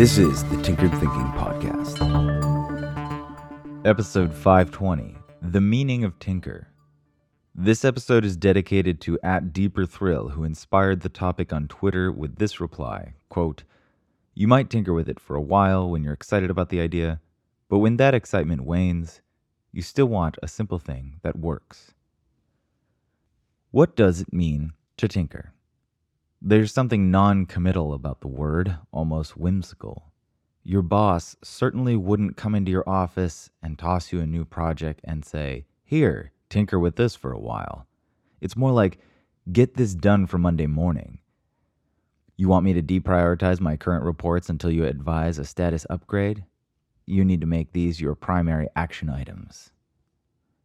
This is the Tinkered Thinking Podcast. Episode 520 The Meaning of Tinker. This episode is dedicated to at Deeper Thrill, who inspired the topic on Twitter with this reply quote, You might tinker with it for a while when you're excited about the idea, but when that excitement wanes, you still want a simple thing that works. What does it mean to tinker? There's something non committal about the word, almost whimsical. Your boss certainly wouldn't come into your office and toss you a new project and say, Here, tinker with this for a while. It's more like, Get this done for Monday morning. You want me to deprioritize my current reports until you advise a status upgrade? You need to make these your primary action items.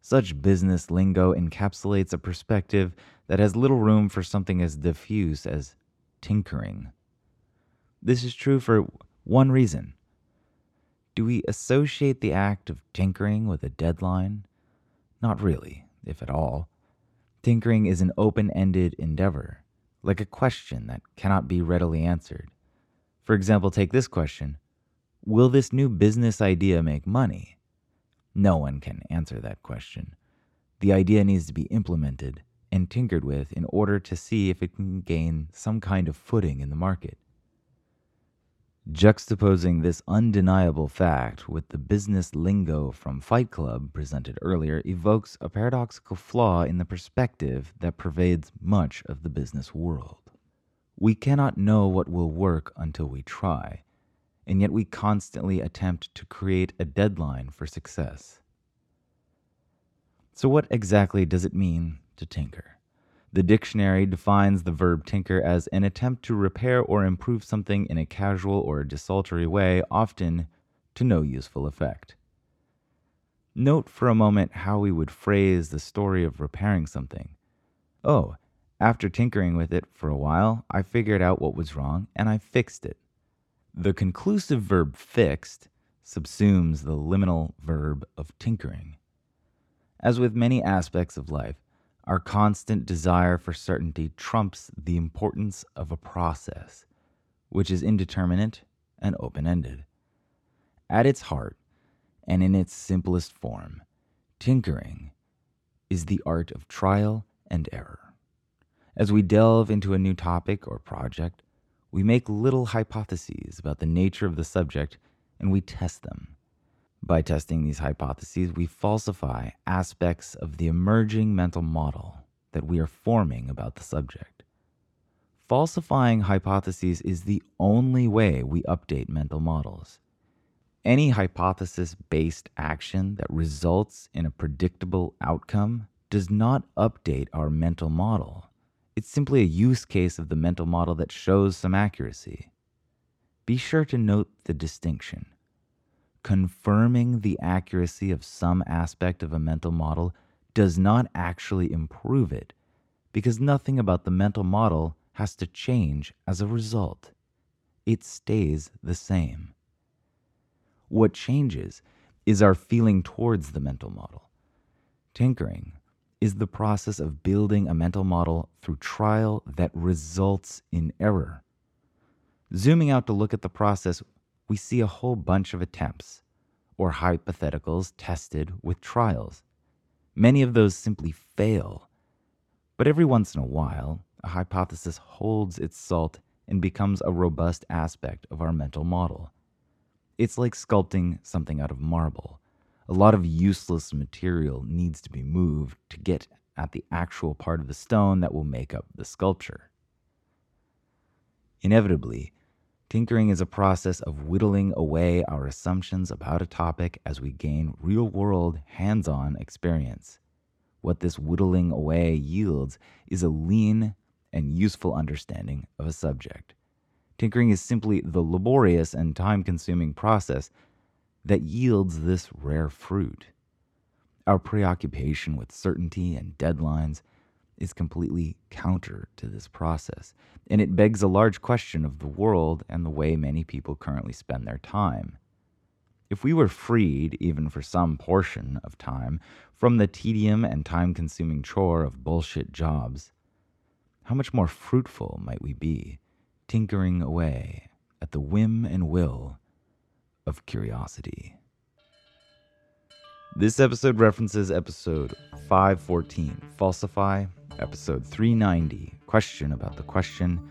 Such business lingo encapsulates a perspective that has little room for something as diffuse as tinkering. This is true for one reason. Do we associate the act of tinkering with a deadline? Not really, if at all. Tinkering is an open ended endeavor, like a question that cannot be readily answered. For example, take this question Will this new business idea make money? No one can answer that question. The idea needs to be implemented and tinkered with in order to see if it can gain some kind of footing in the market. Juxtaposing this undeniable fact with the business lingo from Fight Club presented earlier evokes a paradoxical flaw in the perspective that pervades much of the business world. We cannot know what will work until we try and yet we constantly attempt to create a deadline for success. So, what exactly does it mean to tinker? The dictionary defines the verb tinker as an attempt to repair or improve something in a casual or desultory way, often to no useful effect. Note for a moment how we would phrase the story of repairing something. Oh, after tinkering with it for a while, I figured out what was wrong and I fixed it. The conclusive verb fixed subsumes the liminal verb of tinkering. As with many aspects of life, our constant desire for certainty trumps the importance of a process, which is indeterminate and open ended. At its heart, and in its simplest form, tinkering is the art of trial and error. As we delve into a new topic or project, we make little hypotheses about the nature of the subject and we test them. By testing these hypotheses, we falsify aspects of the emerging mental model that we are forming about the subject. Falsifying hypotheses is the only way we update mental models. Any hypothesis based action that results in a predictable outcome does not update our mental model. It's simply a use case of the mental model that shows some accuracy. Be sure to note the distinction. Confirming the accuracy of some aspect of a mental model does not actually improve it, because nothing about the mental model has to change as a result. It stays the same. What changes is our feeling towards the mental model. Tinkering is the process of building a mental model through trial that results in error. Zooming out to look at the process, we see a whole bunch of attempts or hypotheticals tested with trials. Many of those simply fail. But every once in a while, a hypothesis holds its salt and becomes a robust aspect of our mental model. It's like sculpting something out of marble a lot of useless material needs to be moved to get at the actual part of the stone that will make up the sculpture. Inevitably, tinkering is a process of whittling away our assumptions about a topic as we gain real world, hands on experience. What this whittling away yields is a lean and useful understanding of a subject. Tinkering is simply the laborious and time consuming process that yields this rare fruit. Our preoccupation with certainty and deadlines is completely counter to this process, and it begs a large question of the world and the way many people currently spend their time. If we were freed, even for some portion of time, from the tedium and time consuming chore of bullshit jobs, how much more fruitful might we be, tinkering away at the whim and will of curiosity. This episode references episode 514, Falsify, episode 390, Question About the Question,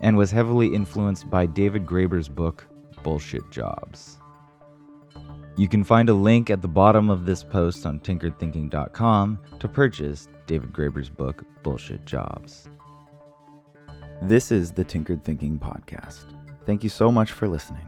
and was heavily influenced by David Graeber's book, Bullshit Jobs. You can find a link at the bottom of this post on tinkeredthinking.com to purchase David Graeber's book, Bullshit Jobs. This is the Tinkered Thinking Podcast. Thank you so much for listening.